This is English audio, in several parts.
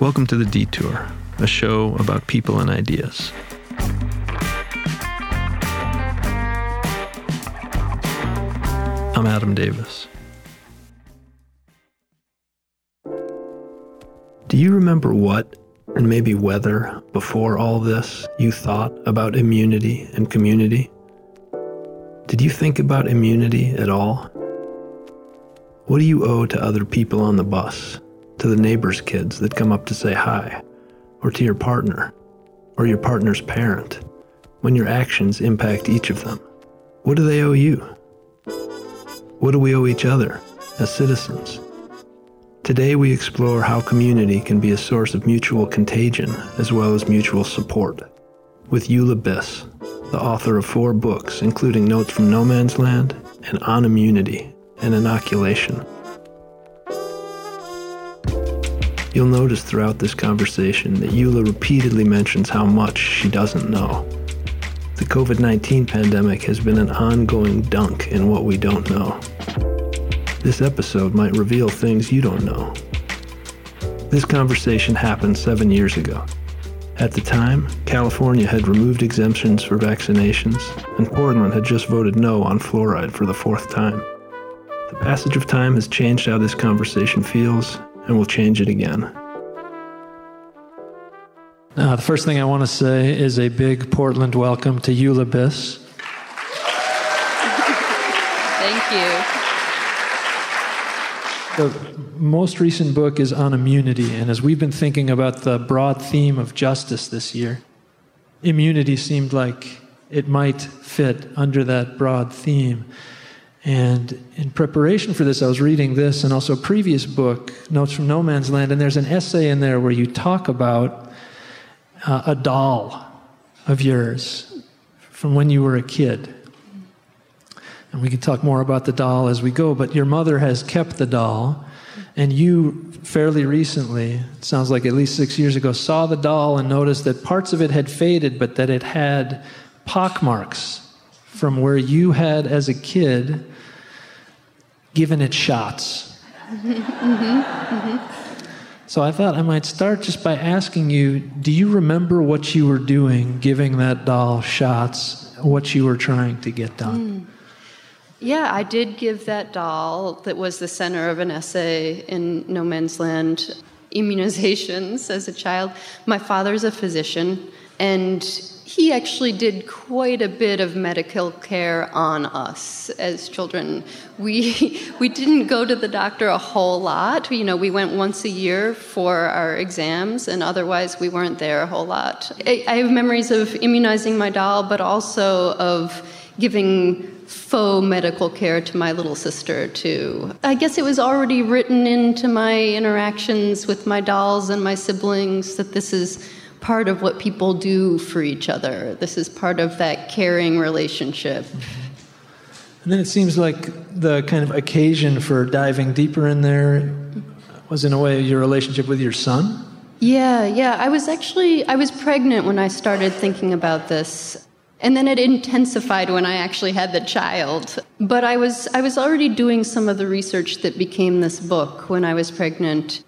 Welcome to The Detour, a show about people and ideas. I'm Adam Davis. Do you remember what, and maybe whether, before all this, you thought about immunity and community? Did you think about immunity at all? What do you owe to other people on the bus, to the neighbor's kids that come up to say hi, or to your partner, or your partner's parent, when your actions impact each of them? What do they owe you? What do we owe each other as citizens? Today, we explore how community can be a source of mutual contagion as well as mutual support. With Eula Biss, the author of four books, including Notes from No Man's Land and On Immunity An Inoculation. You'll notice throughout this conversation that Eula repeatedly mentions how much she doesn't know. The COVID 19 pandemic has been an ongoing dunk in what we don't know. This episode might reveal things you don't know. This conversation happened seven years ago. At the time, California had removed exemptions for vaccinations, and Portland had just voted no on fluoride for the fourth time. The passage of time has changed how this conversation feels, and we'll change it again. Uh, the first thing I want to say is a big Portland welcome to Eula Biss. Thank you. The most recent book is on immunity, and as we've been thinking about the broad theme of justice this year, immunity seemed like it might fit under that broad theme. And in preparation for this, I was reading this and also a previous book, Notes from No Man's Land, and there's an essay in there where you talk about uh, a doll of yours from when you were a kid. And we can talk more about the doll as we go, but your mother has kept the doll, and you fairly recently, it sounds like at least six years ago, saw the doll and noticed that parts of it had faded, but that it had pockmarks from where you had, as a kid, given it shots. So I thought I might start just by asking you do you remember what you were doing giving that doll shots, what you were trying to get done? Mm. Yeah, I did give that doll that was the center of an essay in No Man's Land immunizations as a child. My father's a physician, and he actually did quite a bit of medical care on us as children. We we didn't go to the doctor a whole lot. You know, we went once a year for our exams, and otherwise we weren't there a whole lot. I, I have memories of immunizing my doll, but also of giving faux medical care to my little sister too. I guess it was already written into my interactions with my dolls and my siblings that this is part of what people do for each other. This is part of that caring relationship. And then it seems like the kind of occasion for diving deeper in there was, in a way, your relationship with your son. Yeah, yeah. I was actually I was pregnant when I started thinking about this. And then it intensified when I actually had the child. But I was I was already doing some of the research that became this book when I was pregnant.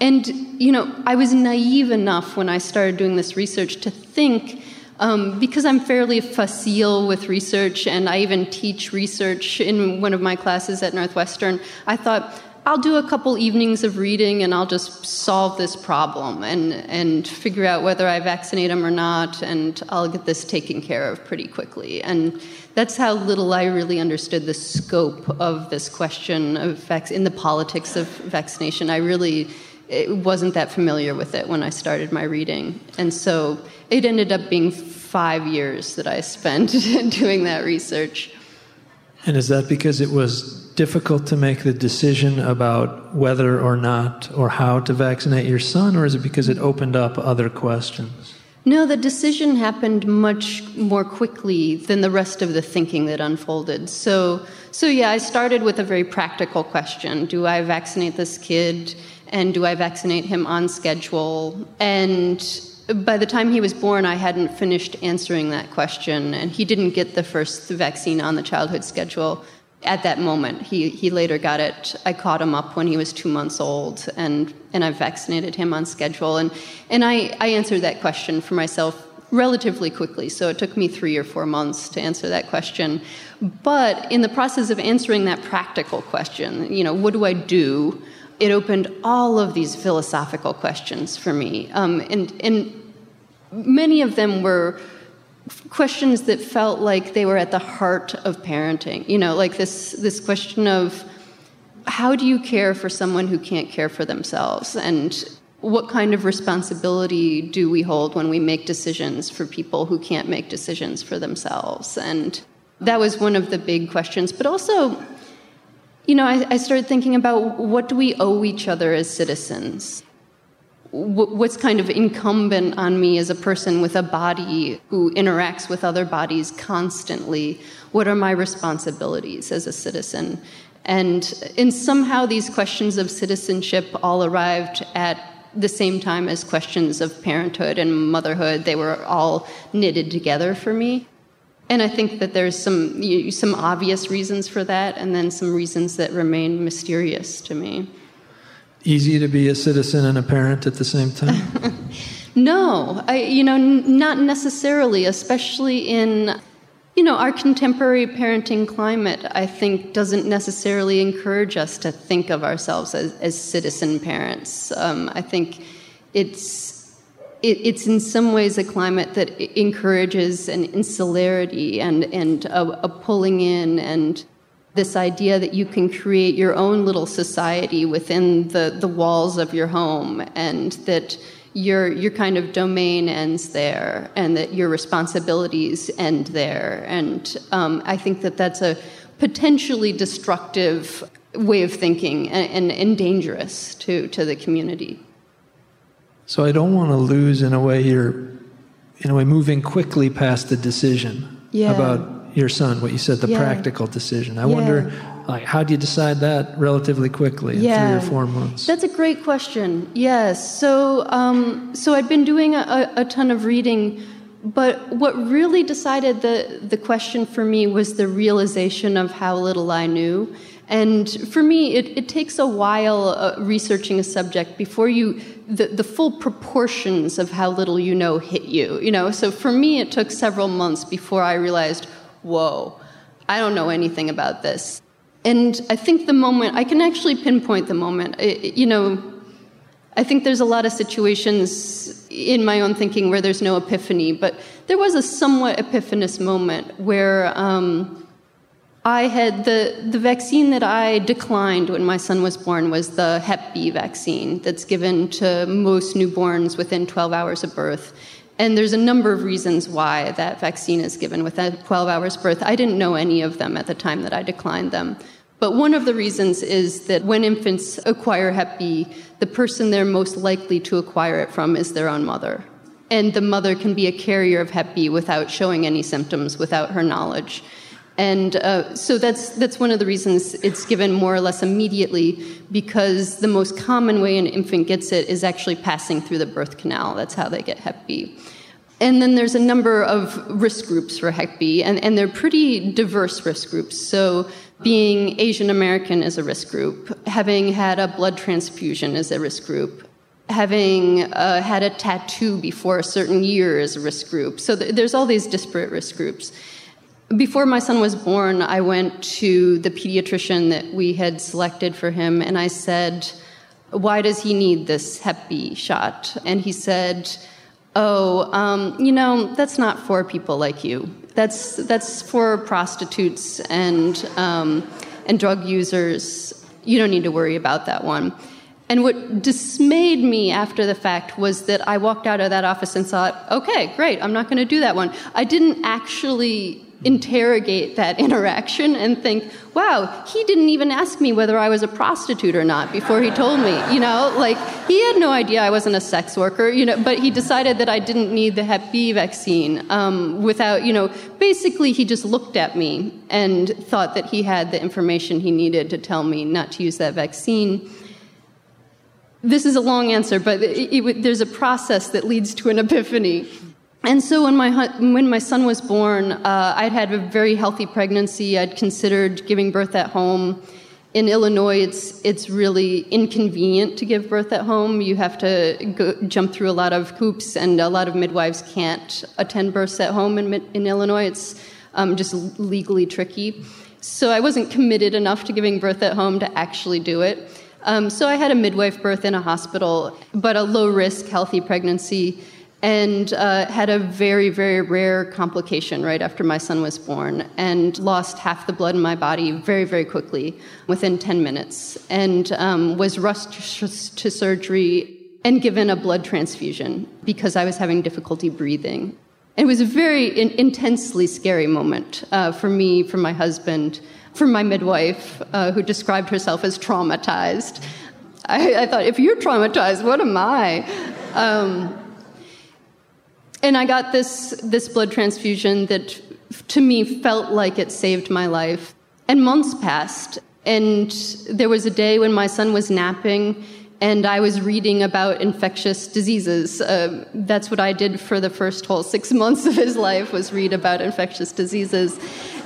And, you know, I was naive enough when I started doing this research to think, um, because I'm fairly facile with research and I even teach research in one of my classes at Northwestern, I thought, I'll do a couple evenings of reading and I'll just solve this problem and, and figure out whether I vaccinate them or not, and I'll get this taken care of pretty quickly. And that's how little I really understood the scope of this question of vac- in the politics of vaccination. I really it wasn't that familiar with it when I started my reading. And so it ended up being five years that I spent doing that research. And is that because it was difficult to make the decision about whether or not or how to vaccinate your son, or is it because it opened up other questions? No, the decision happened much more quickly than the rest of the thinking that unfolded. So, so yeah, I started with a very practical question: Do I vaccinate this kid? and do I vaccinate him on schedule? And by the time he was born, I hadn't finished answering that question, and he didn't get the first vaccine on the childhood schedule. at that moment. He, he later got it. I caught him up when he was two months old, and, and I vaccinated him on schedule. And, and I, I answered that question for myself relatively quickly. So it took me three or four months to answer that question. But in the process of answering that practical question, you know, what do I do? It opened all of these philosophical questions for me. Um, and, and many of them were questions that felt like they were at the heart of parenting. You know, like this, this question of how do you care for someone who can't care for themselves? And what kind of responsibility do we hold when we make decisions for people who can't make decisions for themselves? And that was one of the big questions. But also, you know, I, I started thinking about what do we owe each other as citizens? what's kind of incumbent on me as a person with a body who interacts with other bodies constantly? What are my responsibilities as a citizen? And, and somehow these questions of citizenship all arrived at the same time as questions of parenthood and motherhood. They were all knitted together for me. And I think that there's some, some obvious reasons for that, and then some reasons that remain mysterious to me. Easy to be a citizen and a parent at the same time? no, I, you know, not necessarily, especially in you know, our contemporary parenting climate, I think, doesn't necessarily encourage us to think of ourselves as, as citizen parents. Um, I think it's it, it's in some ways a climate that encourages an insularity and and a, a pulling in and this idea that you can create your own little society within the, the walls of your home and that your your kind of domain ends there, and that your responsibilities end there. And um, I think that that's a potentially destructive way of thinking and, and, and dangerous to, to the community. So I don't want to lose, in a way, you're in a way moving quickly past the decision yeah. about your son. What you said, the yeah. practical decision. I yeah. wonder like, how do you decide that relatively quickly yeah. in three or four months? That's a great question. Yes. So, um, so I'd been doing a, a ton of reading, but what really decided the, the question for me was the realization of how little I knew. And for me, it, it takes a while uh, researching a subject before you the, the full proportions of how little you know hit you. You know, so for me, it took several months before I realized, whoa, I don't know anything about this. And I think the moment, I can actually pinpoint the moment. you know, I think there's a lot of situations in my own thinking where there's no epiphany, but there was a somewhat epiphanous moment where um, I had the, the vaccine that I declined when my son was born was the Hep B vaccine that's given to most newborns within 12 hours of birth. And there's a number of reasons why that vaccine is given within 12 hours of birth. I didn't know any of them at the time that I declined them. But one of the reasons is that when infants acquire Hep B, the person they're most likely to acquire it from is their own mother. And the mother can be a carrier of Hep B without showing any symptoms, without her knowledge. And uh, so that's, that's one of the reasons it's given more or less immediately, because the most common way an infant gets it is actually passing through the birth canal. That's how they get Hep B. And then there's a number of risk groups for Hep B, and, and they're pretty diverse risk groups. So being Asian American is a risk group, having had a blood transfusion is a risk group, having uh, had a tattoo before a certain year is a risk group. So th- there's all these disparate risk groups. Before my son was born, I went to the pediatrician that we had selected for him, and I said, Why does he need this Hep B shot? And he said, Oh, um, you know, that's not for people like you. That's that's for prostitutes and um, and drug users. You don't need to worry about that one. And what dismayed me after the fact was that I walked out of that office and thought, okay, great, I'm not going to do that one. I didn't actually interrogate that interaction and think, wow, he didn't even ask me whether I was a prostitute or not before he told me. You know, like he had no idea I wasn't a sex worker, you know, but he decided that I didn't need the Hep B vaccine um, without, you know, basically he just looked at me and thought that he had the information he needed to tell me not to use that vaccine. This is a long answer, but it, it, there's a process that leads to an epiphany and so when my when my son was born, uh, I'd had a very healthy pregnancy. I'd considered giving birth at home. In Illinois, it's it's really inconvenient to give birth at home. You have to go, jump through a lot of hoops, and a lot of midwives can't attend births at home in, in Illinois. It's um, just legally tricky. So I wasn't committed enough to giving birth at home to actually do it. Um, so I had a midwife birth in a hospital, but a low risk, healthy pregnancy and uh, had a very, very rare complication right after my son was born and lost half the blood in my body very, very quickly within 10 minutes and um, was rushed to surgery and given a blood transfusion because I was having difficulty breathing. It was a very in- intensely scary moment uh, for me, for my husband, for my midwife, uh, who described herself as traumatized. I, I, thought, if you're traumatized, what am I? Um, and I got this, this blood transfusion that to me felt like it saved my life. And months passed, and there was a day when my son was napping and I was reading about infectious diseases. Uh, that's what I did for the first whole six months of his life was read about infectious diseases.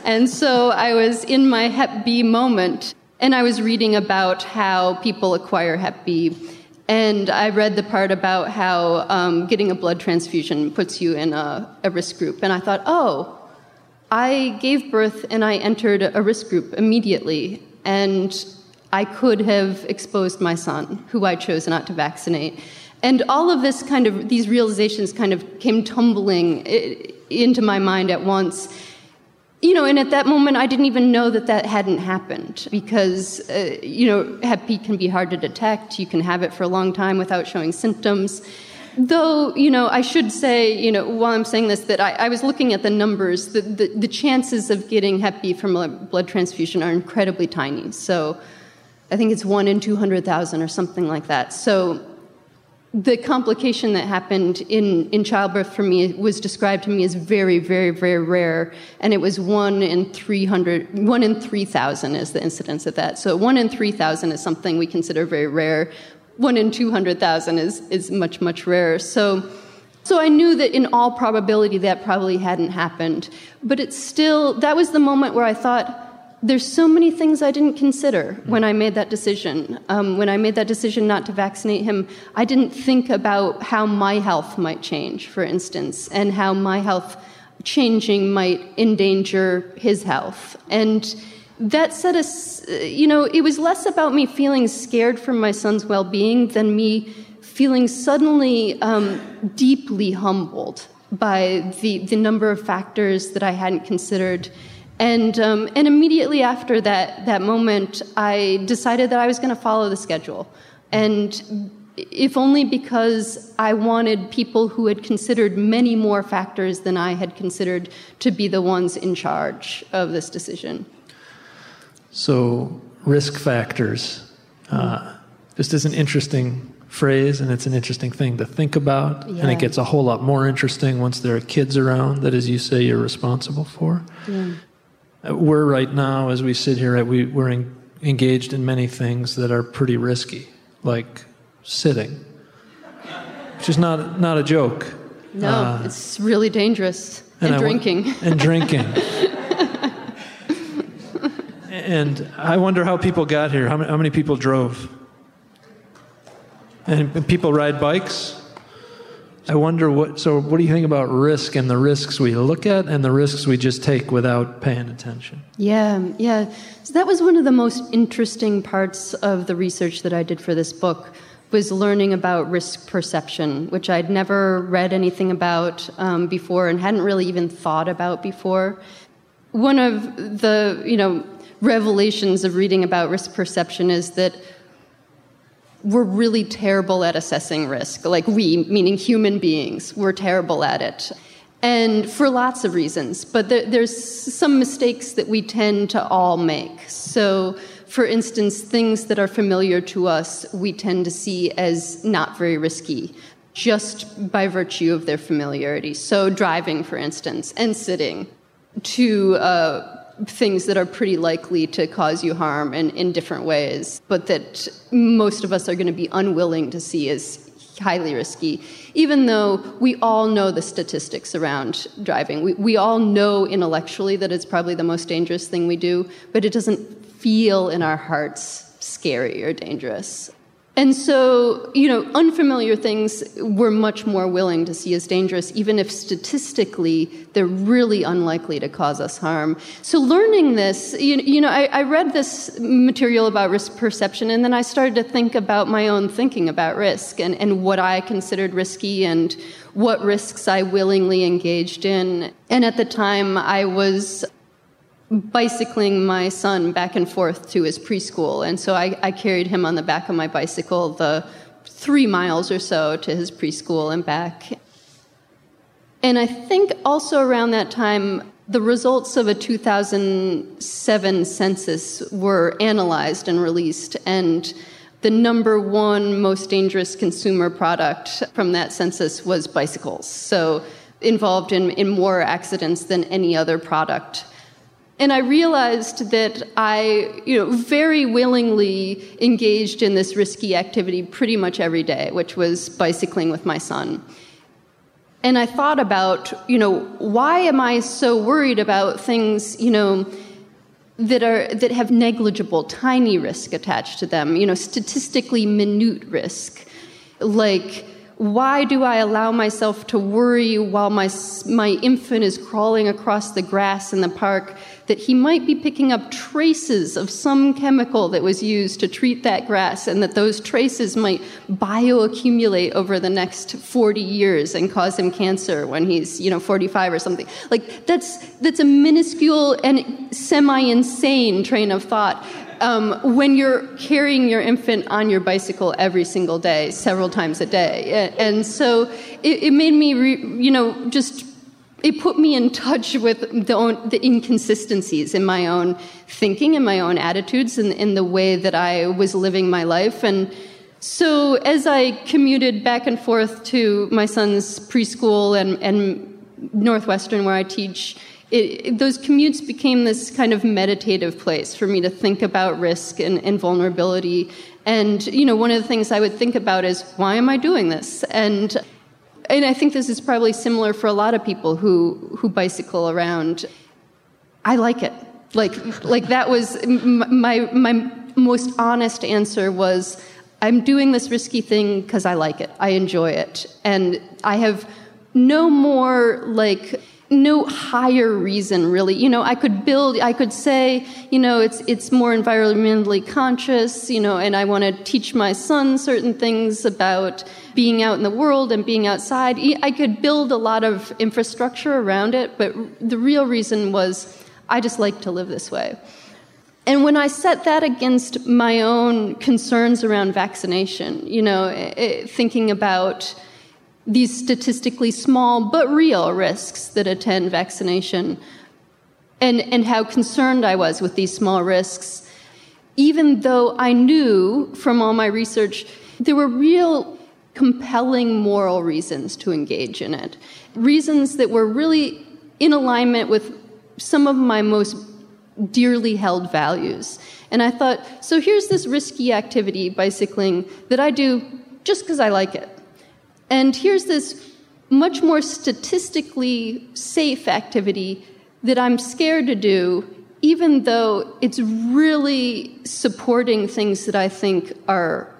And so I was in my Hep B moment, and I was reading about how people acquire Hep B. And I read the part about how um, getting a blood transfusion puts you in a, a risk group. And I thought, oh, I gave birth and I entered a risk group immediately. And I could have exposed my son, who I chose not to vaccinate. And all of this kind of, these realizations kind of came tumbling into my mind at once. You know, and at that moment, I didn't even know that that hadn't happened because, uh, you know, Hep B can be hard to detect. You can have it for a long time without showing symptoms. Though, you know, I should say, you know, while I'm saying this, that I, I was looking at the numbers. The, the, the, chances of getting Hep B from a blood transfusion are incredibly tiny. So I think it's one in 200,000 or something like that. So the complication that happened in, in childbirth for me was described to me as very, very, very rare, and it was one in 300, one in 3,000 is the incidence of that. So one in 3,000 is something we consider very rare. One in 200,000 is, is much, much rarer. So, so I knew that in all probability that probably hadn't happened. But it's still, that was the moment where I thought, there's so many things I didn't consider when I made that decision. Um, when I made that decision not to vaccinate him, I didn't think about how my health might change, for instance, and how my health changing might endanger his health. And that set us, you know, it was less about me feeling scared for my son's well being than me feeling suddenly um, deeply humbled by the, the number of factors that I hadn't considered and, um, and immediately after that, that moment, I decided that I was going to follow the schedule. And if only because I wanted people who had considered many more factors than I had considered to be the ones in charge of this decision. So, risk factors. Uh, just is an interesting phrase, and it's an interesting thing to think about. Yeah. And it gets a whole lot more interesting once there are kids around that, as you say, you're responsible for. Yeah. We're right now, as we sit here, we, we're in, engaged in many things that are pretty risky, like sitting, which is not, not a joke. No, uh, it's really dangerous. And, and drinking. and drinking. and I wonder how people got here. How many, how many people drove? And people ride bikes? I wonder what, so what do you think about risk and the risks we look at and the risks we just take without paying attention? Yeah, yeah. So that was one of the most interesting parts of the research that I did for this book was learning about risk perception, which I'd never read anything about um, before and hadn't really even thought about before. One of the, you know, revelations of reading about risk perception is that we're really terrible at assessing risk. Like we, meaning human beings, we're terrible at it. And for lots of reasons, but there, there's some mistakes that we tend to all make. So, for instance, things that are familiar to us, we tend to see as not very risky, just by virtue of their familiarity. So, driving, for instance, and sitting, to uh, things that are pretty likely to cause you harm in, in different ways, but that most of us are going to be unwilling to see as highly risky, even though we all know the statistics around driving. We, we all know intellectually that it's probably the most dangerous thing we do, but it doesn't feel in our hearts scary or dangerous. And so, you know, unfamiliar things we're much more willing to see as dangerous, even if statistically they're really unlikely to cause us harm. So, learning this, you, you know, I, I read this material about risk perception, and then I started to think about my own thinking about risk and, and what I considered risky and what risks I willingly engaged in. And at the time, I was bicycling my son back and forth to his preschool. And so I, I, carried him on the back of my bicycle the three miles or so to his preschool and back. And I think also around that time, the results of a 2007 census were analyzed and released. And the number one most dangerous consumer product from that census was bicycles. So involved in, in more accidents than any other product and I realized that I, you know, very willingly engaged in this risky activity pretty much every day, which was bicycling with my son. And I thought about, you know, why am I so worried about things, you know, that are that have negligible, tiny risk attached to them, you know, statistically minute risk, like why do I allow myself to worry while my, my infant is crawling across the grass in the park that he might be picking up traces of some chemical that was used to treat that grass and that those traces might bioaccumulate over the next 40 years and cause him cancer when he's, you know, 45 or something. Like that's that's a minuscule and semi-insane train of thought. Um, when you're carrying your infant on your bicycle every single day, several times a day. And so it, it made me, re, you know, just it put me in touch with the, own, the inconsistencies in my own thinking and my own attitudes and in the way that I was living my life. And so as I commuted back and forth to my son's preschool and, and Northwestern, where I teach, it, those commutes became this kind of meditative place for me to think about risk and, and vulnerability. And, you know, one of the things I would think about is, why am I doing this? And and I think this is probably similar for a lot of people who who bicycle around. I like it. Like like that was my my most honest answer was I'm doing this risky thing because I like it. I enjoy it. And I have no more like no higher reason really. You know i could build i could say you know it's it's more environmentally conscious you know and i want to teach my son certain things about being out in the world and being outside. I could build a lot of infrastructure around it but the real reason was i just like to live this way. And when I set that against my own concerns around vaccination, you know, eh, eh, thinking about these statistically small but real risks that attend vaccination, and, and how concerned I was with these small risks, even though I knew from all my research there were real compelling moral reasons to engage in it, reasons that were really in alignment with some of my most dearly held values. And I thought, so here's this risky activity, bicycling, that I do just because I like it. And here's this much more statistically safe activity that I'm scared to do, even though it's really supporting things that I think are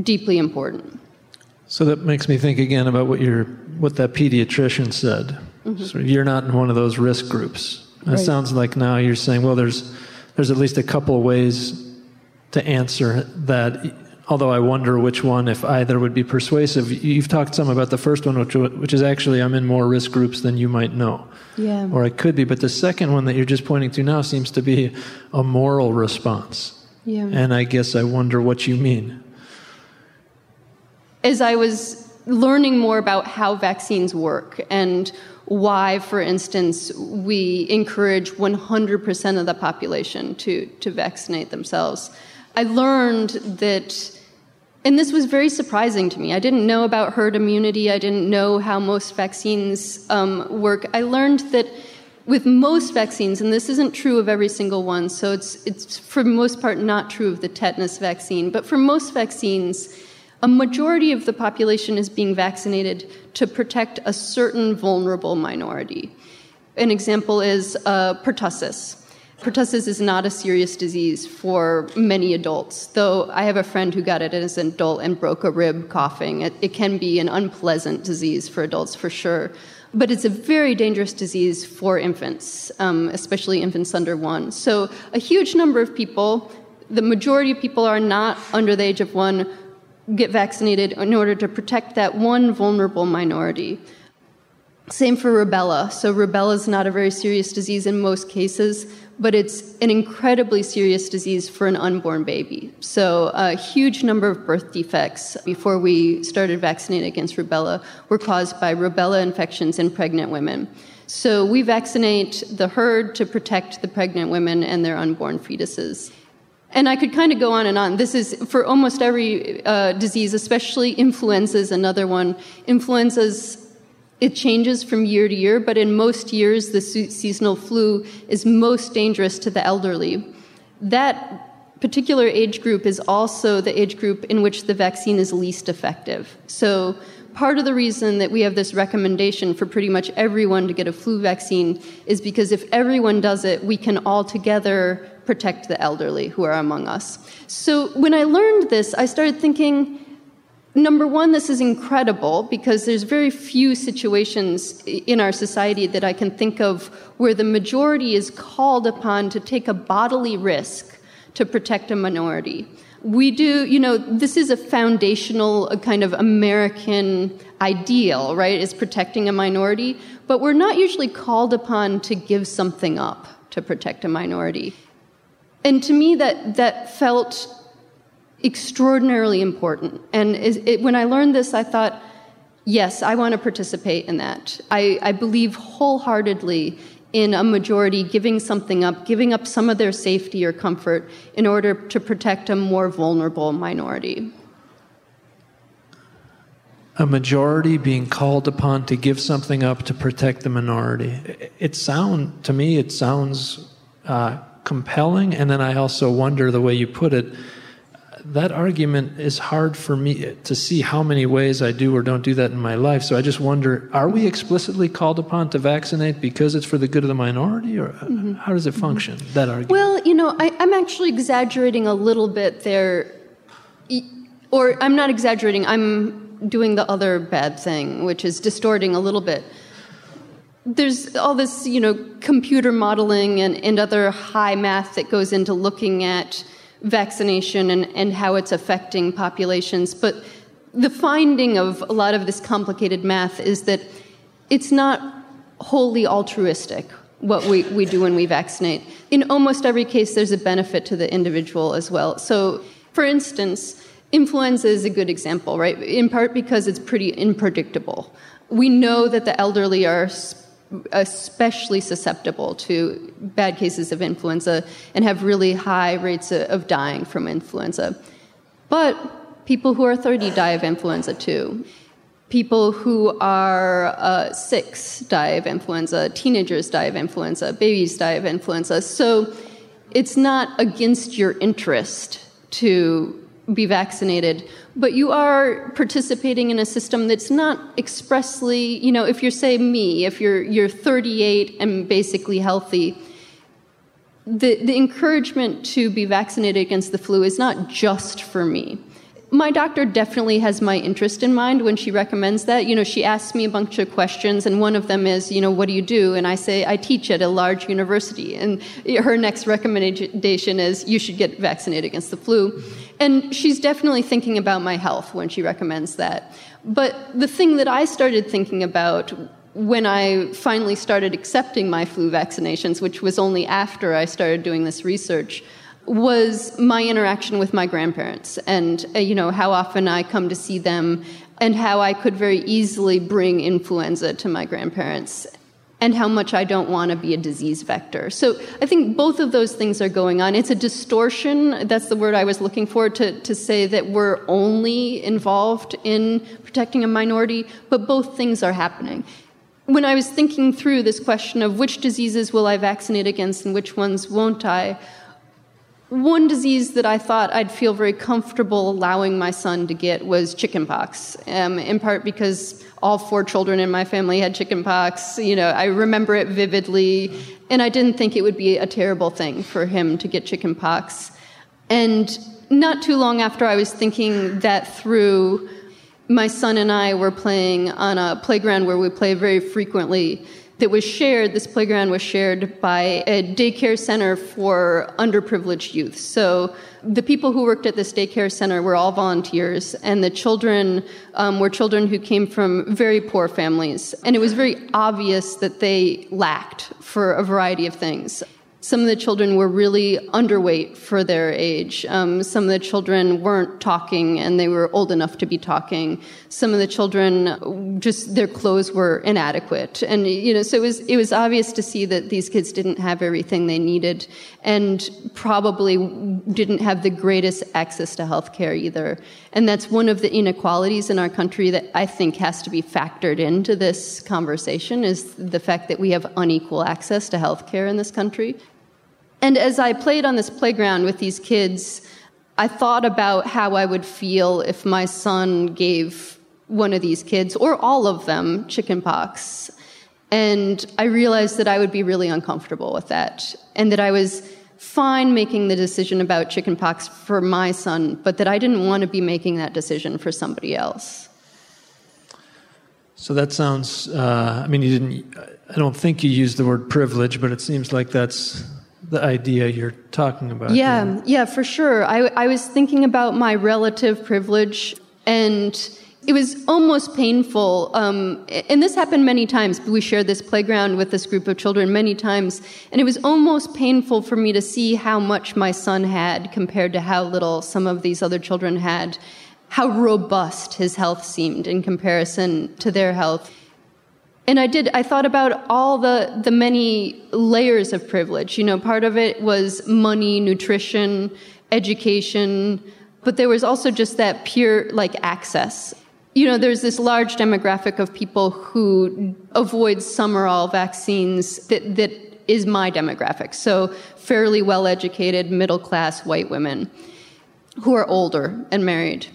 deeply important. So that makes me think again about what your what that pediatrician said. Mm-hmm. So you're not in one of those risk groups. It right. sounds like now you're saying, well, there's there's at least a couple of ways to answer that although I wonder which one, if either, would be persuasive. You've talked some about the first one, which, which is actually I'm in more risk groups than you might know. Yeah. Or I could be. But the second one that you're just pointing to now seems to be a moral response. Yeah. And I guess I wonder what you mean. As I was learning more about how vaccines work and why, for instance, we encourage 100% of the population to, to vaccinate themselves, I learned that and this was very surprising to me. I didn't know about herd immunity. I didn't know how most vaccines um, work. I learned that with most vaccines, and this isn't true of every single one, so it's, it's for the most part not true of the tetanus vaccine, but for most vaccines, a majority of the population is being vaccinated to protect a certain vulnerable minority. An example is uh, pertussis. Pertussis is not a serious disease for many adults, though I have a friend who got it as an adult and broke a rib coughing. It, it can be an unpleasant disease for adults for sure, but it's a very dangerous disease for infants, um, especially infants under one. So, a huge number of people, the majority of people are not under the age of one, get vaccinated in order to protect that one vulnerable minority. Same for rubella. So, rubella is not a very serious disease in most cases, but it's an incredibly serious disease for an unborn baby. So, a huge number of birth defects before we started vaccinating against rubella were caused by rubella infections in pregnant women. So, we vaccinate the herd to protect the pregnant women and their unborn fetuses. And I could kind of go on and on. This is for almost every uh, disease, especially influenza is another one. Influenza's it changes from year to year, but in most years, the seasonal flu is most dangerous to the elderly. That particular age group is also the age group in which the vaccine is least effective. So, part of the reason that we have this recommendation for pretty much everyone to get a flu vaccine is because if everyone does it, we can all together protect the elderly who are among us. So, when I learned this, I started thinking, Number one, this is incredible because there's very few situations in our society that I can think of where the majority is called upon to take a bodily risk to protect a minority. We do, you know, this is a foundational kind of American ideal, right? Is protecting a minority, but we're not usually called upon to give something up to protect a minority. And to me, that, that felt extraordinarily important. And it, when I learned this, I thought, yes, I want to participate in that. I, I believe wholeheartedly in a majority giving something up, giving up some of their safety or comfort in order to protect a more vulnerable minority. A majority being called upon to give something up to protect the minority. It sound to me, it sounds uh, compelling, and then I also wonder the way you put it that argument is hard for me to see how many ways I do or don't do that in my life. So I just wonder are we explicitly called upon to vaccinate because it's for the good of the minority, or mm-hmm. how does it function, mm-hmm. that argument? Well, you know, I, I'm actually exaggerating a little bit there. Or I'm not exaggerating, I'm doing the other bad thing, which is distorting a little bit there's all this, you know, computer modeling and, and other high math that goes into looking at vaccination and, and how it's affecting populations. But the finding of a lot of this complicated math is that it's not wholly altruistic what we, we do when we vaccinate. In almost every case, there's a benefit to the individual as well. So, for instance, influenza is a good example, right? In part because it's pretty unpredictable. We know that the elderly are especially susceptible to bad cases of influenza and have really high rates of dying from influenza. But people who are 30 die of influenza too. People who are uh, six die of influenza, teenagers die of influenza, babies die of influenza. So it's not against your interest to be vaccinated, but you are participating in a system that's not expressly, you know, if you're say me, if you're you're 38 and basically healthy, the, the encouragement to be vaccinated against the flu is not just for me my doctor definitely has my interest in mind when she recommends that. You know, she asks me a bunch of questions, and one of them is, you know, what do you do? And I say, I teach at a large university. And her next recommendation is, you should get vaccinated against the flu. And she's definitely thinking about my health when she recommends that. But the thing that I started thinking about when I finally started accepting my flu vaccinations, which was only after I started doing this research, was my interaction with my grandparents and uh, you know how often I come to see them and how I could very easily bring influenza to my grandparents and how much I don't want to be a disease vector. So I think both of those things are going on. It's a distortion, that's the word I was looking for, to, to say that we're only involved in protecting a minority, but both things are happening. When I was thinking through this question of which diseases will I vaccinate against and which ones won't I, One disease that I thought I'd feel very comfortable allowing my son to get was chickenpox, um, in part because all four children in my family had chickenpox. You know, I remember it vividly, and I didn't think it would be a terrible thing for him to get chickenpox. And not too long after I was thinking that through, my son and I were playing on a playground where we play very frequently that was shared, this playground was shared by a daycare center for underprivileged youth. So the people who worked at this daycare center were all volunteers, and the children um, were children who came from very poor families. And it was very obvious that they lacked for a variety of things. Some of the children were really underweight for their age. Um, some of the children weren't talking and they were old enough to be talking. Some of the children just their clothes were inadequate. And you know, so it was it was obvious to see that these kids didn't have everything they needed and probably didn't have the greatest access to health care either. And that's one of the inequalities in our country that I think has to be factored into this conversation is the fact that we have unequal access to health care in this country. And as I played on this playground with these kids, I thought about how I would feel if my son gave one of these kids, or all of them, chickenpox. And I realized that I would be really uncomfortable with that, and that I was fine making the decision about chickenpox for my son, but that I didn't want to be making that decision for somebody else. So that sounds, uh, I mean, you didn't, I don't think you used the word privilege, but it seems like that's the idea you're talking about. Yeah, here. yeah, for sure. I, I was thinking about my relative privilege, and it was almost painful. Um, and this happened many times. We shared this playground with this group of children many times, and it was almost painful for me to see how much my son had compared to how little some of these other children had, how robust his health seemed in comparison to their health. And I did, I thought about all the, the many layers of privilege. You know, part of it was money, nutrition, education, but there was also just that pure, like, access. You know, there's this large demographic of people who avoid some or all vaccines that, that is my demographic. So, fairly well educated, middle class white women who are older and married.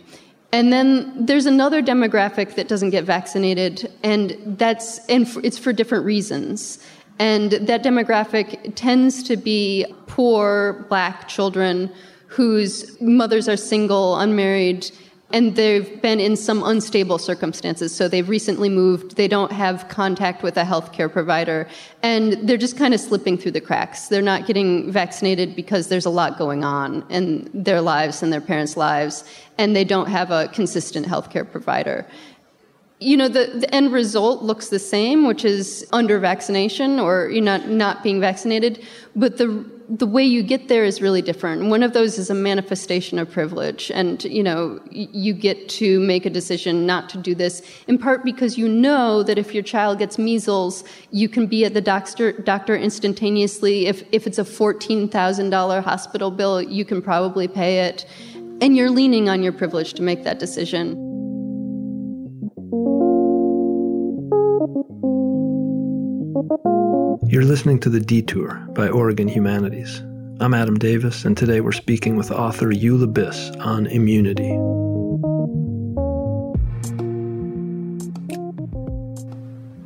And then there's another demographic that doesn't get vaccinated, and that's and it's for different reasons. And that demographic tends to be poor black children whose mothers are single, unmarried, and they've been in some unstable circumstances. So they've recently moved, they don't have contact with a healthcare provider, and they're just kind of slipping through the cracks. They're not getting vaccinated because there's a lot going on in their lives and their parents' lives, and they don't have a consistent healthcare provider. You know, the, the end result looks the same, which is under vaccination or you know, not, not being vaccinated, but the the way you get there is really different. One of those is a manifestation of privilege, and you know you get to make a decision not to do this in part because you know that if your child gets measles, you can be at the doctor doctor instantaneously. If if it's a fourteen thousand dollar hospital bill, you can probably pay it, and you're leaning on your privilege to make that decision. You're listening to The Detour by Oregon Humanities. I'm Adam Davis, and today we're speaking with author Eula Biss on immunity.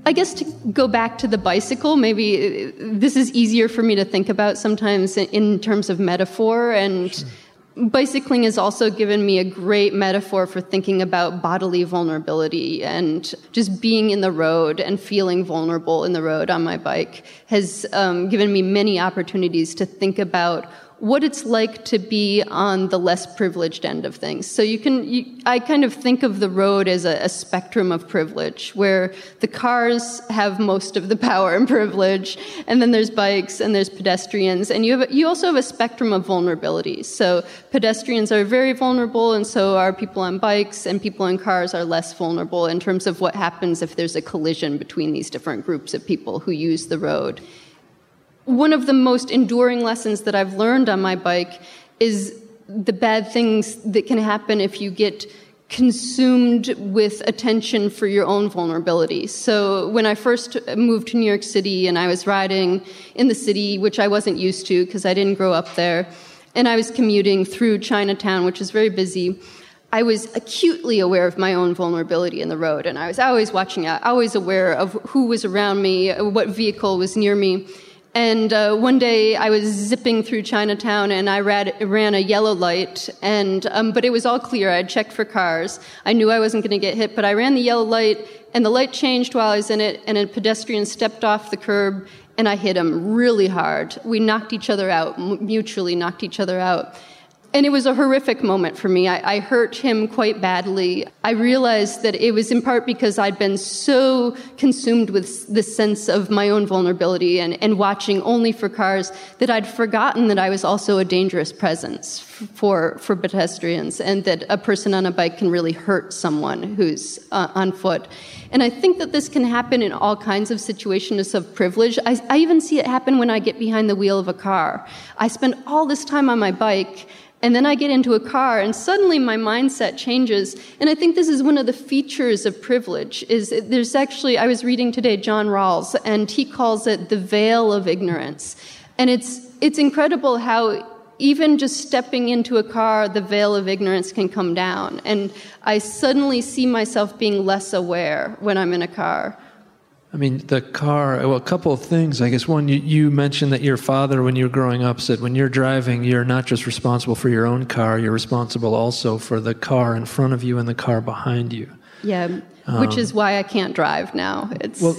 I guess to go back to the bicycle, maybe uh, this is easier for me to think about sometimes in terms of metaphor and. Sure Bicycling has also given me a great metaphor for thinking about bodily vulnerability and just being in the road and feeling vulnerable in the road on my bike has um, given me many opportunities to think about what it's like to be on the less privileged end of things. So you can, you, I kind of think of the road as a, a, spectrum of privilege, where the cars have most of the power and privilege, and then there's bikes and there's pedestrians, and you have, you also have a spectrum of vulnerability. So pedestrians are very vulnerable, and so are people on bikes, and people in cars are less vulnerable in terms of what happens if there's a collision between these different groups of people who use the road one of the most enduring lessons that I've learned on my bike is the bad things that can happen if you get consumed with attention for your own vulnerability. So when I first moved to New York City and I was riding in the city, which I wasn't used to because I didn't grow up there, and I was commuting through Chinatown, which is very busy. I was acutely aware of my own vulnerability in the road, and I was always watching out, always aware of who was around me, what vehicle was near me. And uh, one day I was zipping through Chinatown and I ran, ran a yellow light, and, um, but it was all clear. I checked for cars. I knew I wasn't going to get hit, but I ran the yellow light and the light changed while I was in it, and a pedestrian stepped off the curb and I hit him really hard. We knocked each other out, mutually knocked each other out. And it was a horrific moment for me. I, I, hurt him quite badly. I realized that it was in part because I'd been so consumed with the sense of my own vulnerability and, and watching only for cars that I'd forgotten that I was also a dangerous presence for, for pedestrians and that a person on a bike can really hurt someone who's uh, on foot. And I think that this can happen in all kinds of situations of privilege. I, I even see it happen when I get behind the wheel of a car. I spend all this time on my bike and then I get into a car and suddenly my mindset changes. And I think this is one of the features of privilege is there's actually, I was reading today John Rawls and he calls it the veil of ignorance. And it's, it's incredible how even just stepping into a car, the veil of ignorance can come down. And I suddenly see myself being less aware when I'm in a car. I mean, the car, well, a couple of things. I guess one, you, you, mentioned that your father, when you were growing up, said when you're driving, you're not just responsible for your own car, you're responsible also for the car in front of you and the car behind you. Yeah, um, which is why I can't drive now. It's well,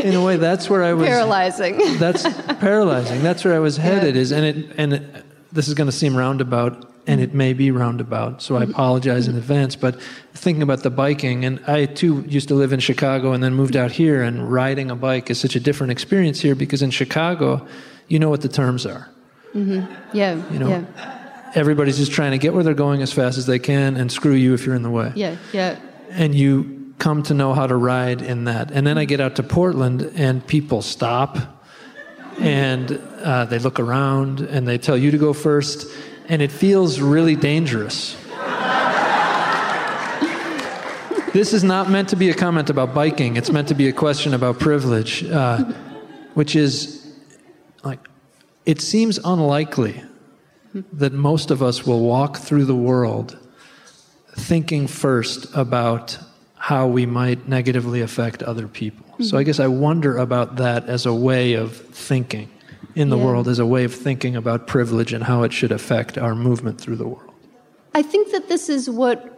in a way, that's where I was paralyzing. That's paralyzing. That's where I was headed. Yeah. Is and it and it, this is going to seem roundabout and it may be roundabout, so I apologize in advance. But thinking about the biking, and I too used to live in Chicago and then moved out here, and riding a bike is such a different experience here because in Chicago, you know what the terms are. Mm-hmm. Yeah. You know, yeah. everybody's just trying to get where they're going as fast as they can, and screw you if you're in the way. Yeah, yeah. And you come to know how to ride in that. And then I get out to Portland, and people stop, and uh, they look around, and they tell you to go first and it feels really dangerous. this is not meant to be a comment about biking, it's meant to be a question about privilege, uh, which is like, it seems unlikely that most of us will walk through the world thinking first about how we might negatively affect other people. So I guess I wonder about that as a way of thinking in the yeah. world as a way of thinking about privilege and how it should affect our movement through the world. I think that this is what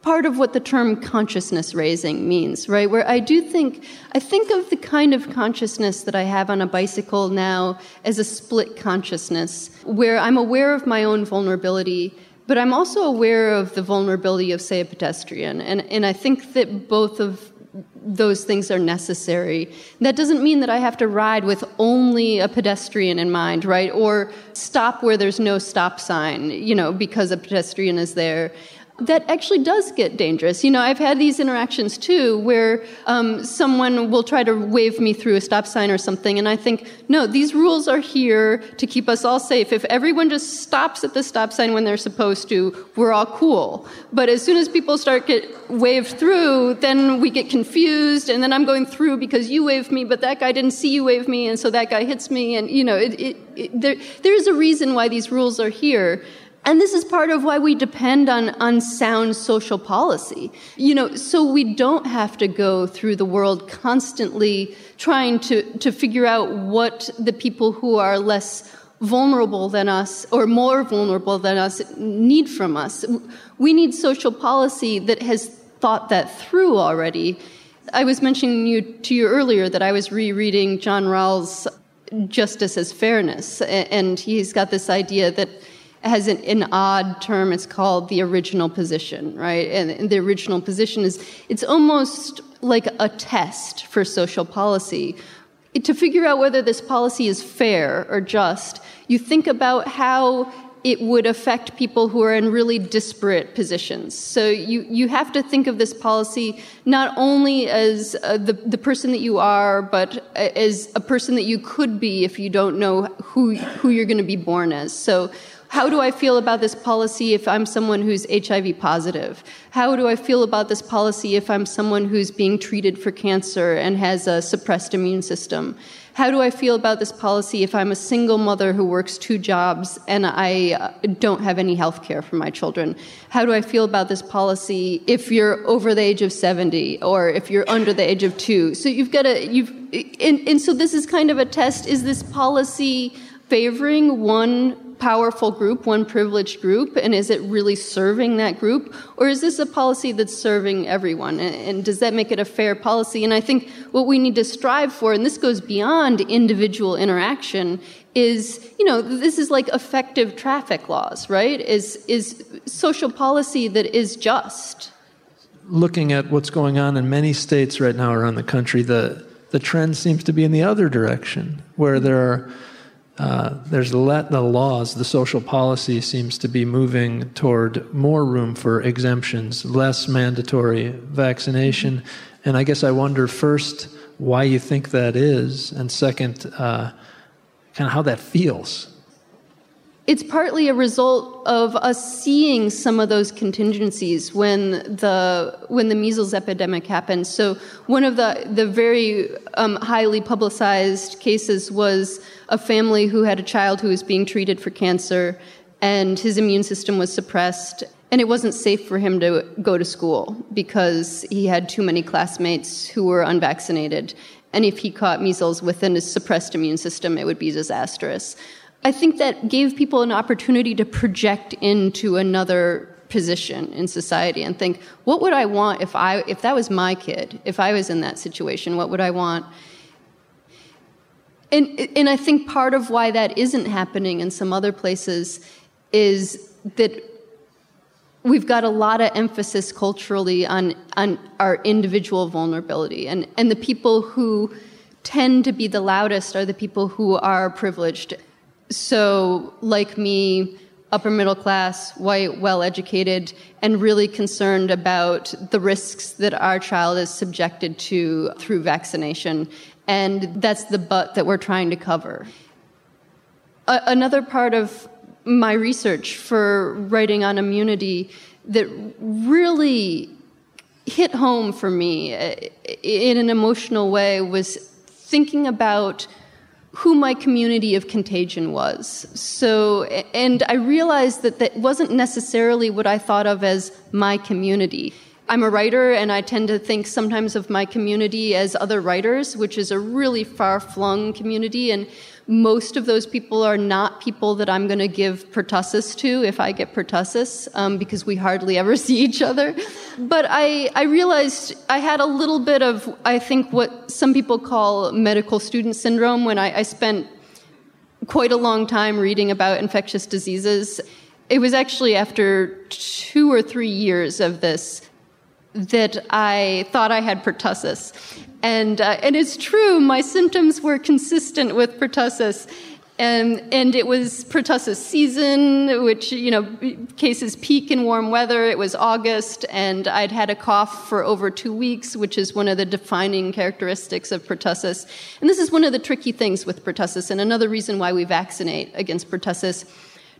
part of what the term consciousness raising means, right? Where I do think, I think of the kind of consciousness that I have on a bicycle now as a split consciousness, where I'm aware of my own vulnerability, but I'm also aware of the vulnerability of, say, a pedestrian. And, and I think that both of those things are necessary. That doesn't mean that I have to ride with only a pedestrian in mind, right? Or stop where there's no stop sign, you know, because a pedestrian is there that actually does get dangerous. You know, I've had these interactions too where um, someone will try to wave me through a stop sign or something, and I think, no, these rules are here to keep us all safe. If everyone just stops at the stop sign when they're supposed to, we're all cool. But as soon as people start get waved through, then we get confused, and then I'm going through because you waved me, but that guy didn't see you wave me, and so that guy hits me, and you know, it, it, it, there, there is a reason why these rules are here. And this is part of why we depend on, on sound social policy. You know, so we don't have to go through the world constantly trying to, to figure out what the people who are less vulnerable than us or more vulnerable than us need from us. We need social policy that has thought that through already. I was mentioning you, to you earlier that I was rereading John Rawls' Justice as Fairness, and he's got this idea that has an, an, odd term. It's called the original position, right? And, and the original position is it's almost like a test for social policy. To figure out whether this policy is fair or just, you think about how it would affect people who are in really disparate positions. So you, you have to think of this policy not only as uh, the, the person that you are, but as a person that you could be if you don't know who, who you're going to be born as. So how do I feel about this policy if I'm someone who's HIV positive? How do I feel about this policy if I'm someone who's being treated for cancer and has a suppressed immune system? How do I feel about this policy if I'm a single mother who works two jobs and I uh, don't have any health care for my children? How do I feel about this policy if you're over the age of 70 or if you're under the age of two? So you've got to, you've, and, and so this is kind of a test. Is this policy favoring one powerful group, one privileged group, and is it really serving that group? Or is this a policy that's serving everyone? And, does that make it a fair policy? And I think what we need to strive for, and this goes beyond individual interaction, is you know this is like effective traffic laws right is is social policy that is just looking at what's going on in many states right now around the country the the trend seems to be in the other direction where there are uh, there's let the laws, the social policy seems to be moving toward more room for exemptions, less mandatory vaccination. And I guess I wonder first why you think that is, and second, uh, kind of how that feels it's partly a result of us seeing some of those contingencies when the when the measles epidemic happened. So one of the the very um, highly publicized cases was a family who had a child who was being treated for cancer, and his immune system was suppressed, and it wasn't safe for him to go to school because he had too many classmates who were unvaccinated, and if he caught measles within his suppressed immune system, it would be disastrous. I think that gave people an opportunity to project into another position in society and think, what would I want if I if that was my kid, if I was in that situation, what would I want? And and I think part of why that isn't happening in some other places is that we've got a lot of emphasis culturally on on our individual vulnerability and and the people who tend to be the loudest are the people who are privileged so, like me, upper middle class, white, well educated, and really concerned about the risks that our child is subjected to through vaccination. And that's the butt that we're trying to cover. A- another part of my research for writing on immunity that really hit home for me uh, in an emotional way was thinking about who my community of contagion was. So, and I realized that that wasn't necessarily what I thought of as my community. I'm a writer, and I tend to think sometimes of my community as other writers, which is a really far flung community. And most of those people are not people that I'm going to give pertussis to if I get pertussis, um, because we hardly ever see each other. But I, I realized I had a little bit of, I think, what some people call medical student syndrome when I, I spent quite a long time reading about infectious diseases. It was actually after two or three years of this that I thought I had pertussis. And, uh, and it's true, my symptoms were consistent with pertussis. And, and it was pertussis season, which, you know, cases peak in warm weather. It was August, and I'd had a cough for over two weeks, which is one of the defining characteristics of pertussis. And this is one of the tricky things with pertussis, and another reason why we vaccinate against pertussis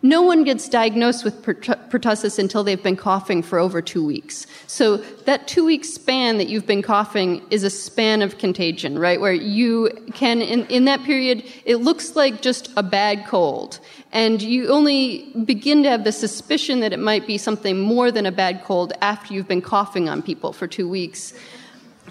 no one gets diagnosed with pertussis until they've been coughing for over two weeks. So that two week span that you've been coughing is a span of contagion, right? Where you can, in, in that period, it looks like just a bad cold. And you only begin to have the suspicion that it might be something more than a bad cold after you've been coughing on people for two weeks.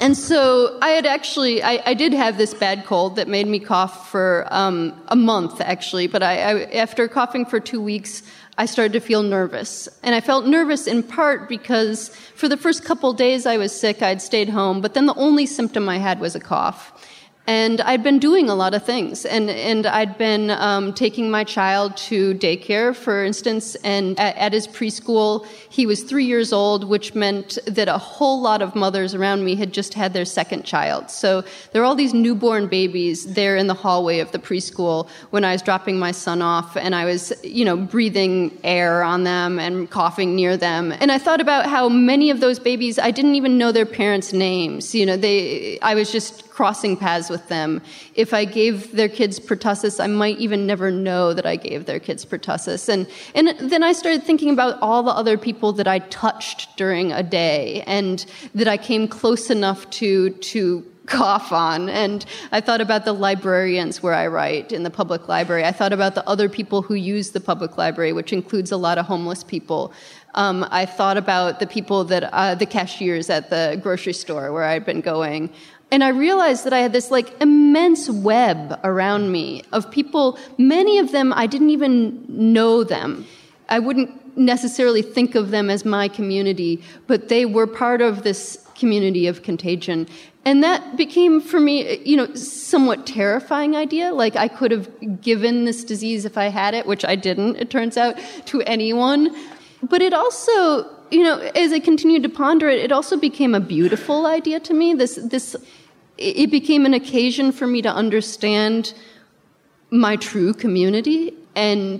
And so I had actually, I, I, did have this bad cold that made me cough for um, a month, actually. But I, I, after coughing for two weeks, I started to feel nervous. And I felt nervous in part because for the first couple days I was sick, I'd stayed home, but then the only symptom I had was a cough. And I'd been doing a lot of things. And, and I'd been um, taking my child to daycare, for instance, and at, at, his preschool, he was three years old, which meant that a whole lot of mothers around me had just had their second child. So there were all these newborn babies there in the hallway of the preschool when I was dropping my son off, and I was, you know, breathing air on them and coughing near them. And I thought about how many of those babies, I didn't even know their parents' names. You know, they, I was just crossing paths with them. If I gave their kids pertussis, I might even never know that I gave their kids pertussis. And, and then I started thinking about all the other people that I touched during a day and that I came close enough to, to cough on. And I thought about the librarians where I write in the public library. I thought about the other people who use the public library, which includes a lot of homeless people. Um, I thought about the people that, uh, the cashiers at the grocery store where I'd been going. And I realized that I had this like immense web around me of people, many of them I didn't even know them. I wouldn't necessarily think of them as my community, but they were part of this community of contagion. And that became for me, you know, somewhat terrifying idea. Like I could have given this disease if I had it, which I didn't, it turns out, to anyone. But it also, you know, as I continued to ponder it, it also became a beautiful idea to me. This, this, it became an occasion for me to understand my true community and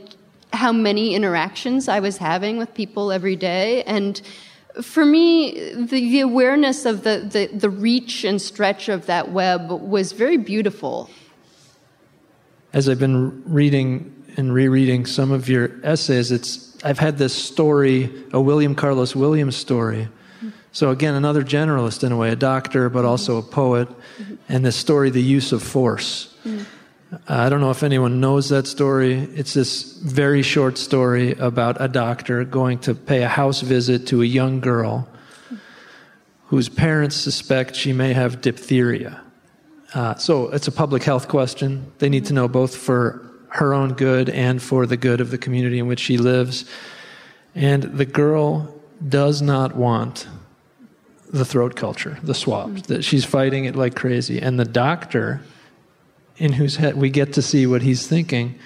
how many interactions I was having with people every day. And for me, the, the awareness of the, the, the reach and stretch of that web was very beautiful. As I've been reading and rereading some of your essays, it's I've had this story, a William Carlos Williams story. So again, another generalist in a way, a doctor, but also a poet, and this story, the use of force. I don't know if anyone knows that story. It's this very short story about a doctor going to pay a house visit to a young girl whose parents suspect she may have diphtheria. Uh, so it's a public health question. They need to know both for her own good and for the good of the community in which she lives. And the girl does not want the throat culture, the swab. That she's fighting it like crazy. And the doctor, in whose head we get to see what he's thinking,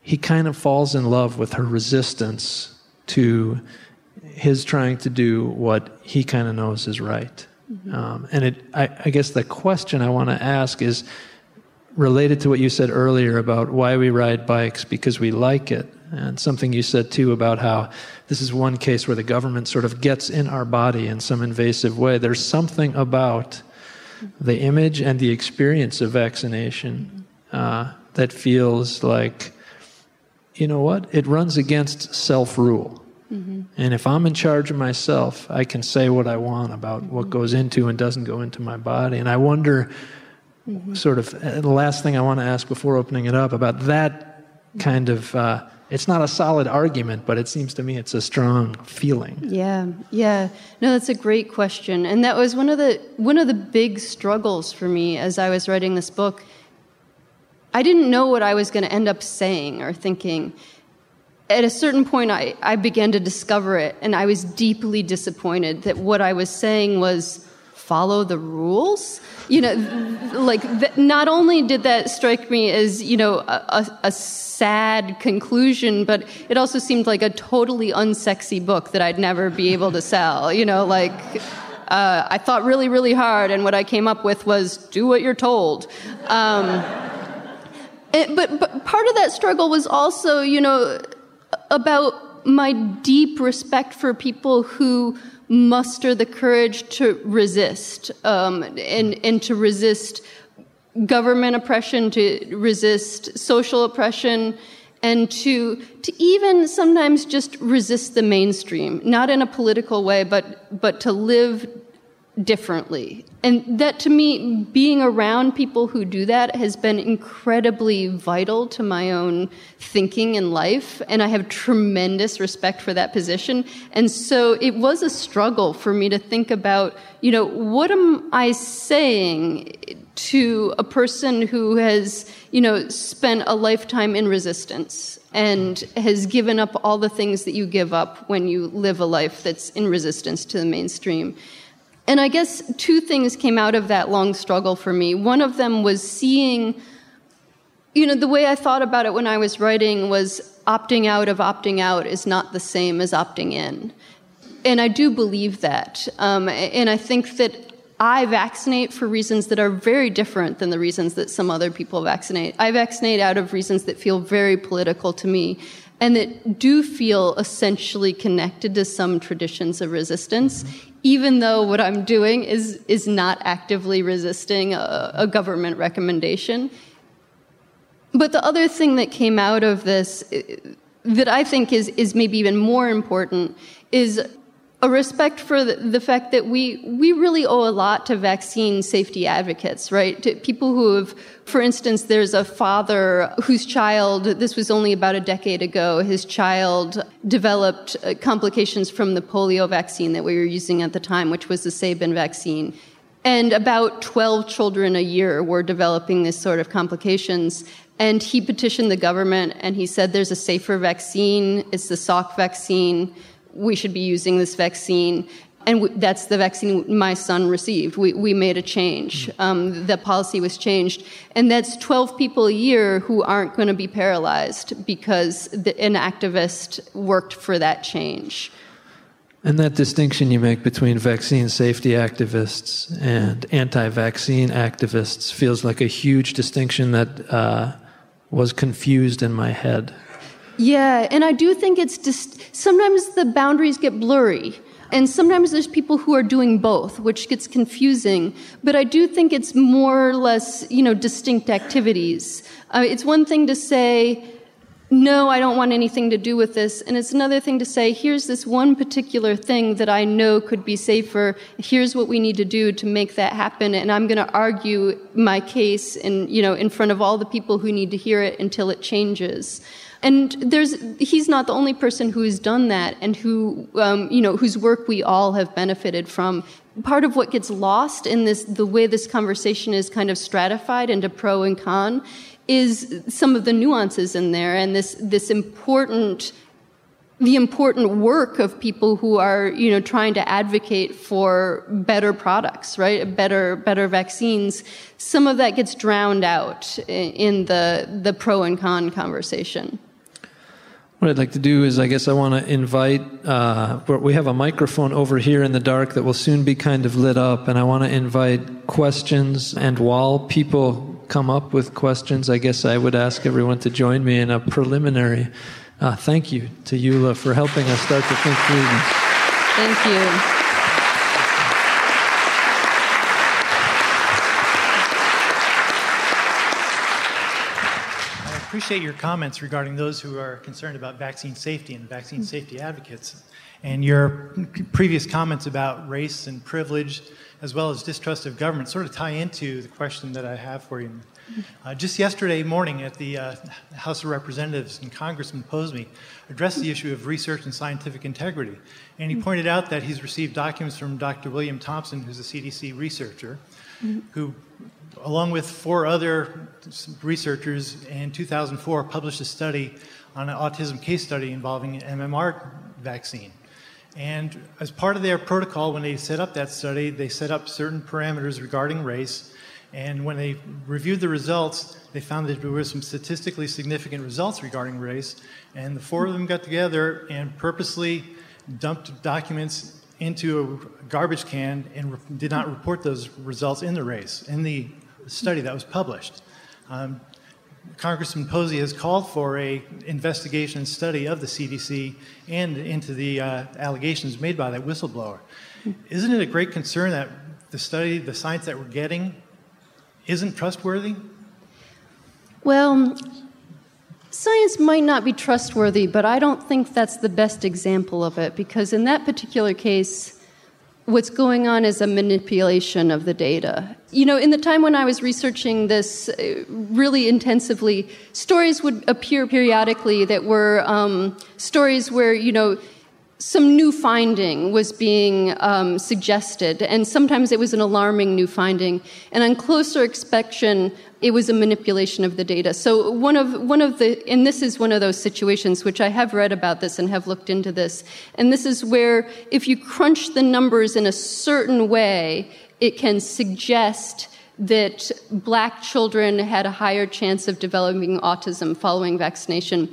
he kind of falls in love with her resistance to his trying to do what he kind of knows is right. Mm-hmm. Um, and it, I, I guess the question I want to ask is related to what you said earlier about why we ride bikes because we like it. And something you said too about how this is one case where the government sort of gets in our body in some invasive way. There's something about the image and the experience of vaccination uh, that feels like, you know what? It runs against self rule. Mm-hmm. And if I'm in charge of myself, I can say what I want about what goes into and doesn't go into my body. And I wonder mm-hmm. sort of uh, the last thing I want to ask before opening it up about that kind of. Uh, it's not a solid argument, but it seems to me it's a strong feeling. Yeah, yeah. No, that's a great question, and that was one of the one of the big struggles for me as I was writing this book. I didn't know what I was going to end up saying or thinking. At a certain point, I, I began to discover it, and I was deeply disappointed that what I was saying was follow the rules? You know like th- not only did that strike me as you know a, a, sad conclusion but it also seemed like a totally unsexy book that i'd never be able to sell you know like uh, i thought really really hard and what i came up with was do what you're told. Um, it, but, but part of that struggle was also you know about my deep respect for people who muster the courage to resist um, and, and to resist government oppression, to resist social oppression, and to, to even sometimes just resist the mainstream, not in a political way, but, but to live differently. And that to me, being around people who do that has been incredibly vital to my own thinking in life. And I have tremendous respect for that position. And so it was a struggle for me to think about, you know, what am I saying to a person who has, you know, spent a lifetime in resistance and has given up all the things that you give up when you live a life that's in resistance to the mainstream. And I guess two things came out of that long struggle for me. One of them was seeing, you know, the way I thought about it when I was writing was opting out of opting out is not the same as opting in. And I do believe that. Um, and I think that I vaccinate for reasons that are very different than the reasons that some other people vaccinate. I vaccinate out of reasons that feel very political to me and that do feel essentially connected to some traditions of resistance, even though what I'm doing is, is not actively resisting a, a government recommendation. But the other thing that came out of this uh, that I think is, is maybe even more important is a respect for the, the, fact that we we really owe a lot to vaccine safety advocates, right? To people who have, for instance, there's a father whose child. This was only about a decade ago. His child developed uh, complications from the polio vaccine that we were using at the time, which was the Sabin vaccine. And about 12 children a year were developing this sort of complications. And he petitioned the government and he said there's a safer vaccine. It's the Salk vaccine we should be using this vaccine. And w- that's the vaccine my son received. We, we made a change. Mm-hmm. Um, the policy was changed. And that's 12 people a year who aren't going to be paralyzed because the, an activist worked for that change. And that distinction you make between vaccine safety activists and anti vaccine activists feels like a huge distinction that uh, was confused in my head. Yeah, and I do think it's just sometimes the boundaries get blurry. And sometimes there's people who are doing both, which gets confusing. But I do think it's more or less, you know, distinct activities. Uh, it's one thing to say, no, I don't want anything to do with this. And it's another thing to say, here's this one particular thing that I know could be safer. Here's what we need to do to make that happen. And I'm going to argue my case in, you know, in front of all the people who need to hear it until it changes. And there's, he's not the only person who's done that and who, um, you know, whose work we all have benefited from. Part of what gets lost in this, the way this conversation is kind of stratified into pro and con, is some of the nuances in there and this, this important the important work of people who are you know trying to advocate for better products right? Better better vaccines. Some of that gets drowned out in the the pro and con conversation what I'd like to do is, I guess I want to invite, uh, we have a microphone over here in the dark that will soon be kind of lit up, and I want to invite questions. And while people come up with questions, I guess I would ask everyone to join me in a preliminary uh, thank you to Eula for helping us start to think through this. Thank you. Appreciate your comments regarding those who are concerned about vaccine safety and vaccine hmm. safety advocates. And your previous comments about race and privilege, as well as distrust of government, sort of tie into the question that I have for you. Uh, just yesterday morning at the uh, House of Representatives, and Congressman Posey addressed the issue of research and scientific integrity. And he pointed out that he's received documents from Dr. William Thompson, who's a CDC researcher, who along with four other researchers in 2004, published a study on an autism case study involving an MMR vaccine. And as part of their protocol, when they set up that study, they set up certain parameters regarding race. And when they reviewed the results, they found that there were some statistically significant results regarding race. And the four of them got together and purposely dumped documents into a garbage can and re- did not report those results in the race, in the study that was published. Um, Congressman Posey has called for a investigation and study of the CDC and into the uh, allegations made by that whistleblower. Isn't it a great concern that the study, the science that we're getting, isn't trustworthy? Well, science might not be trustworthy, but I don't think that's the best example of it because in that particular case, what's going on is a manipulation of the data. You know, in the time when I was researching this uh, really intensively, stories would appear periodically that were um, stories where, you know, some new finding was being um, suggested, and sometimes it was an alarming new finding. And on closer inspection, it was a manipulation of the data. So one of one of the and this is one of those situations which I have read about this and have looked into this. And this is where if you crunch the numbers in a certain way, it can suggest that black children had a higher chance of developing autism following vaccination.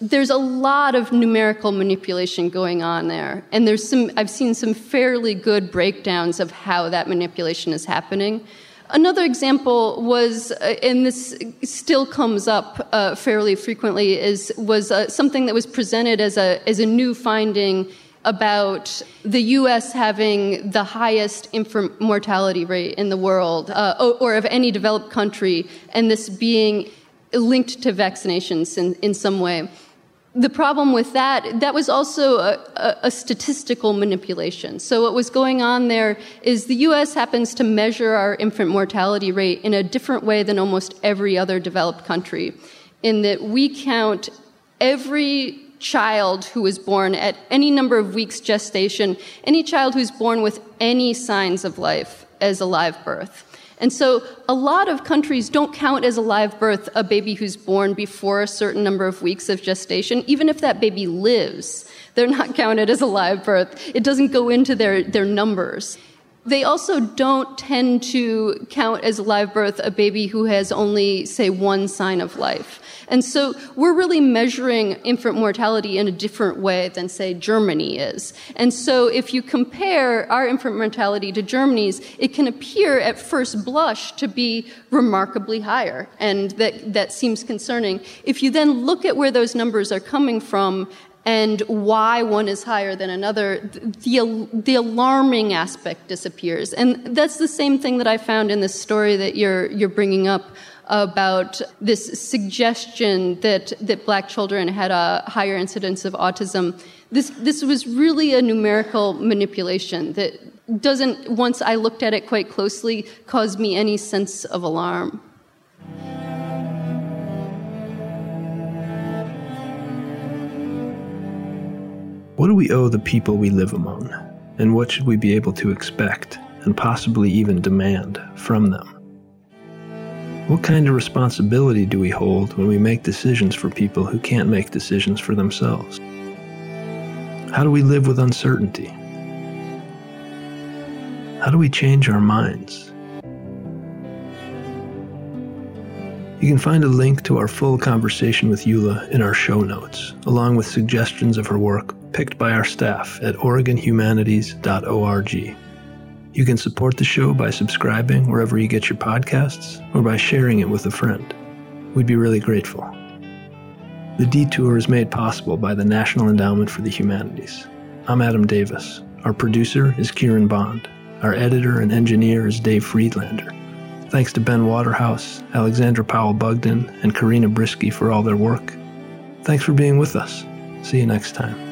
There's a lot of numerical manipulation going on there. And there's some I've seen some fairly good breakdowns of how that manipulation is happening. Another example was, uh, and this still comes up uh, fairly frequently, is was uh, something that was presented as a as a new finding about the U.S. having the highest infant mortality rate in the world, uh, or of any developed country, and this being linked to vaccinations in, in some way. The problem with that, that was also a, a, statistical manipulation. So, what was going on there is the US happens to measure our infant mortality rate in a different way than almost every other developed country, in that we count every child who is born at any number of weeks gestation, any child who's born with any signs of life as a live birth. And so a lot of countries don't count as a live birth a baby who's born before a certain number of weeks of gestation, even if that baby lives. They're not counted as a live birth. It doesn't go into their, their numbers. They also don't tend to count as a live birth a baby who has only, say, one sign of life. And so we're really measuring infant mortality in a different way than, say, Germany is. And so if you compare our infant mortality to Germany's, it can appear at first blush to be remarkably higher. And that, that seems concerning. If you then look at where those numbers are coming from and why one is higher than another, the, the alarming aspect disappears. And that's the same thing that I found in this story that you're, you're bringing up about this suggestion that, that black children had a higher incidence of autism. This, this was really a numerical manipulation that doesn't, once I looked at it quite closely, cause me any sense of alarm. What do we owe the people we live among? And what should we be able to expect, and possibly even demand, from them? What kind of responsibility do we hold when we make decisions for people who can't make decisions for themselves? How do we live with uncertainty? How do we change our minds? You can find a link to our full conversation with Eula in our show notes, along with suggestions of her work picked by our staff at OregonHumanities.org. You can support the show by subscribing wherever you get your podcasts or by sharing it with a friend. We'd be really grateful. The Detour is made possible by the National Endowment for the Humanities. I'm Adam Davis. Our producer is Kieran Bond. Our editor and engineer is Dave Friedlander. Thanks to Ben Waterhouse, Alexandra Powell Bugden, and Karina Brisky for all their work. Thanks for being with us. See you next time.